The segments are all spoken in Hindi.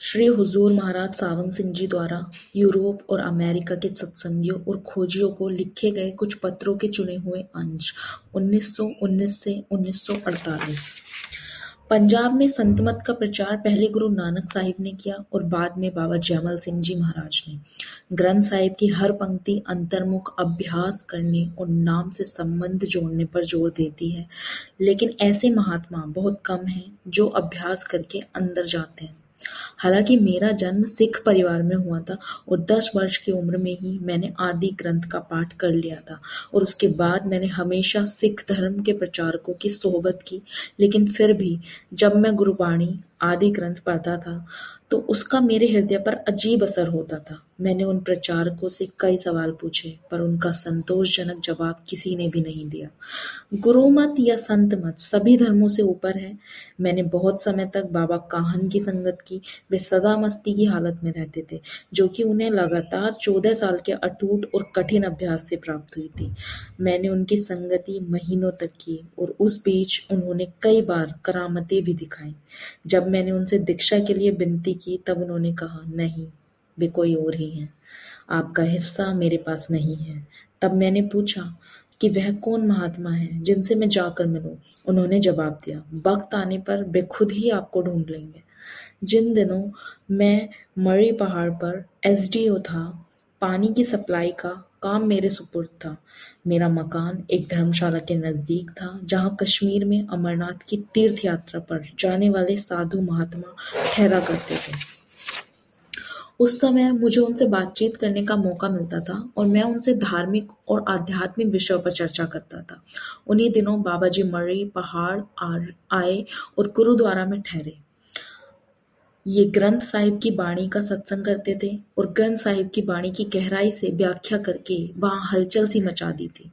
श्री हुजूर महाराज सावंत सिंह जी द्वारा यूरोप और अमेरिका के सत्संगियों और खोजियों को लिखे गए कुछ पत्रों के चुने हुए अंश 1919 से 1948 पंजाब में संतमत का प्रचार पहले गुरु नानक साहिब ने किया और बाद में बाबा जयमल सिंह जी महाराज ने। ग्रंथ साहिब की हर पंक्ति अंतर्मुख अभ्यास करने और नाम से संबंध जोड़ने पर ज़ोर देती है, लेकिन ऐसे महात्मा बहुत कम हैं जो अभ्यास करके अंदर जाते हैं। हालाँकि मेरा जन्म सिख परिवार में हुआ था और दस वर्ष की उम्र में ही मैंने आदि ग्रंथ का पाठ कर लिया था और उसके बाद मैंने हमेशा सिख धर्म के प्रचारकों की सोहबत की। लेकिन फिर भी जब मैं गुरुबाणी आदि ग्रंथ पढ़ता था तो उसका मेरे हृदय पर अजीब असर होता था। मैंने उन प्रचारकों से कई सवाल पूछे, पर उनका संतोषजनक जवाब किसी ने भी नहीं दिया। गुरु मत या संत मत, सभी धर्मों से ऊपर है। मैंने बहुत समय तक बाबा काहन की संगत की, वे सदा मस्ती की हालत में रहते थे, जो कि उन्हें लगातार चौदह साल के अटूट और कठिन अभ्यास से प्राप्त हुई थी। मैंने उनकी संगति महीनों तक की, और उस बीच उन्होंने कई बार करामतें भी दिखाई। जब मैंने उनसे दीक्षा के लिए विनती की, तब उन्होंने कहा, नहीं, वे कोई और ही हैं। आपका हिस्सा मेरे पास नहीं है। तब मैंने पूछा कि, वह कौन महात्मा है जिनसे मैं जाकर मिलूं? उन्होंने जवाब दिया, वक्त आने पर वे खुद ही आपको ढूंढ लेंगे। जिन दिनों मैं मरी पहाड़ पर एसडीओ था पानी की सप्लाई का काम मेरे सुपुर्द था। मेरा मकान एक धर्मशाला के नज़दीक था, जहाँ कश्मीर में अमरनाथ की तीर्थ यात्रा पर जाने वाले साधु महात्मा ठहरा करते थे। उस समय मुझे उनसे बातचीत करने का मौका मिलता था और मैं उनसे धार्मिक और आध्यात्मिक विषयों पर चर्चा करता था। उन्हीं दिनों बाबा जी मर्री पहाड़ आए और गुरुद्वारा में ठहरे। ये ग्रंथ साहिब की बाणी का सत्संग करते थे और ग्रंथ साहिब की बाणी की गहराई से व्याख्या करके वहाँ हलचल सी मचा दी थी।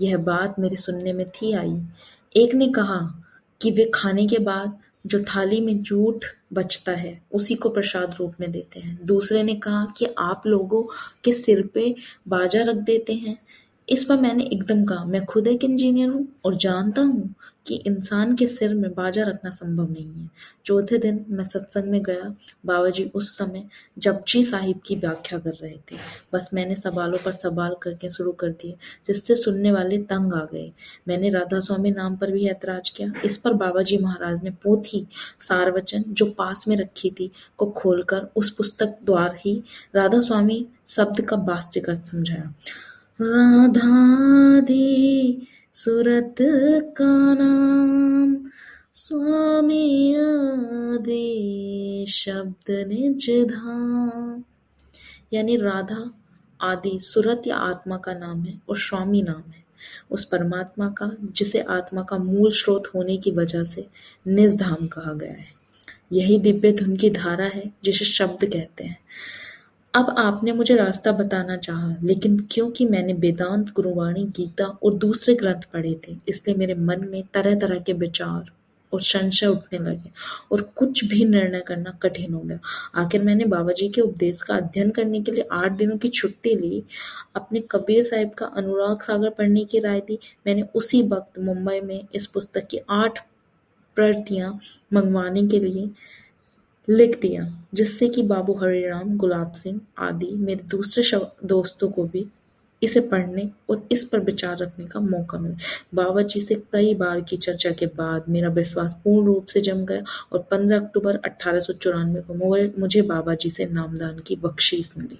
यह बात मेरे सुनने में थी आई। एक ने कहा कि वे खाने के बाद जो थाली में जूठ बचता है, उसी को प्रसाद रूप में देते हैं। दूसरे ने कहा कि आप लोगों के सिर पे बाजा रख देते हैं। इस पर मैंने एकदम कहा, मैं खुद एक इंजीनियर हूँ और जानता हूँ कि इंसान के सिर में बाजा रखना संभव नहीं है। चौथे दिन मैं सत्संग में गया बाबा जी उस समय जपजी साहिब की व्याख्या कर रहे थे। बस मैंने सवालों पर सवाल करके शुरू कर दिए, जिससे सुनने वाले तंग आ गए। मैंने राधा स्वामी नाम पर भी ऐतराज किया। इस पर बाबा जी महाराज ने पोथी, सारवचन जो पास में रखी थी, को खोलकर उस पुस्तक द्वार ही राधा स्वामी शब्द का वास्तविक अर्थ समझाया। राधादी सुरत का नाम। स्वामी आदि शब्द निज धाम। यानी राधा, आदि, सुरत या आत्मा का नाम है और स्वामी नाम है। उस परमात्मा का, जिसे आत्मा का मूल स्रोत होने की वजह से निज धाम कहा गया है। यही दिव्य धुन की धारा है, जिसे शब्द कहते हैं। अब आपने मुझे रास्ता बताना चाहा, लेकिन क्योंकि मैंने वेदांत, गुरुवाणी, गीता और दूसरे ग्रंथ पढ़े थे, इसलिए मेरे मन में तरह तरह के विचार और संशय उठने लगे और कुछ भी निर्णय करना कठिन हो गया। आखिर मैंने बाबा जी के उपदेश का अध्ययन करने के लिए आठ दिनों की छुट्टी ली, अपने कबीर साहिब का अनुराग सागर पढ़ने की राय दी। मैंने उसी वक्त मुंबई में इस पुस्तक की आठ प्रतियाँ मंगवाने के लिए लिख दिया, जिससे कि बाबू हरिराम, गुलाब सिंह आदि मेरे दूसरे दोस्तों को भी इसे पढ़ने और इस पर विचार रखने का मौका मिला। बाबा जी से कई बार की चर्चा के बाद मेरा विश्वास पूर्ण रूप से जम गया और 15 अक्टूबर अठारह को मुझे बाबा जी से नामदान की बख्शीश मिली।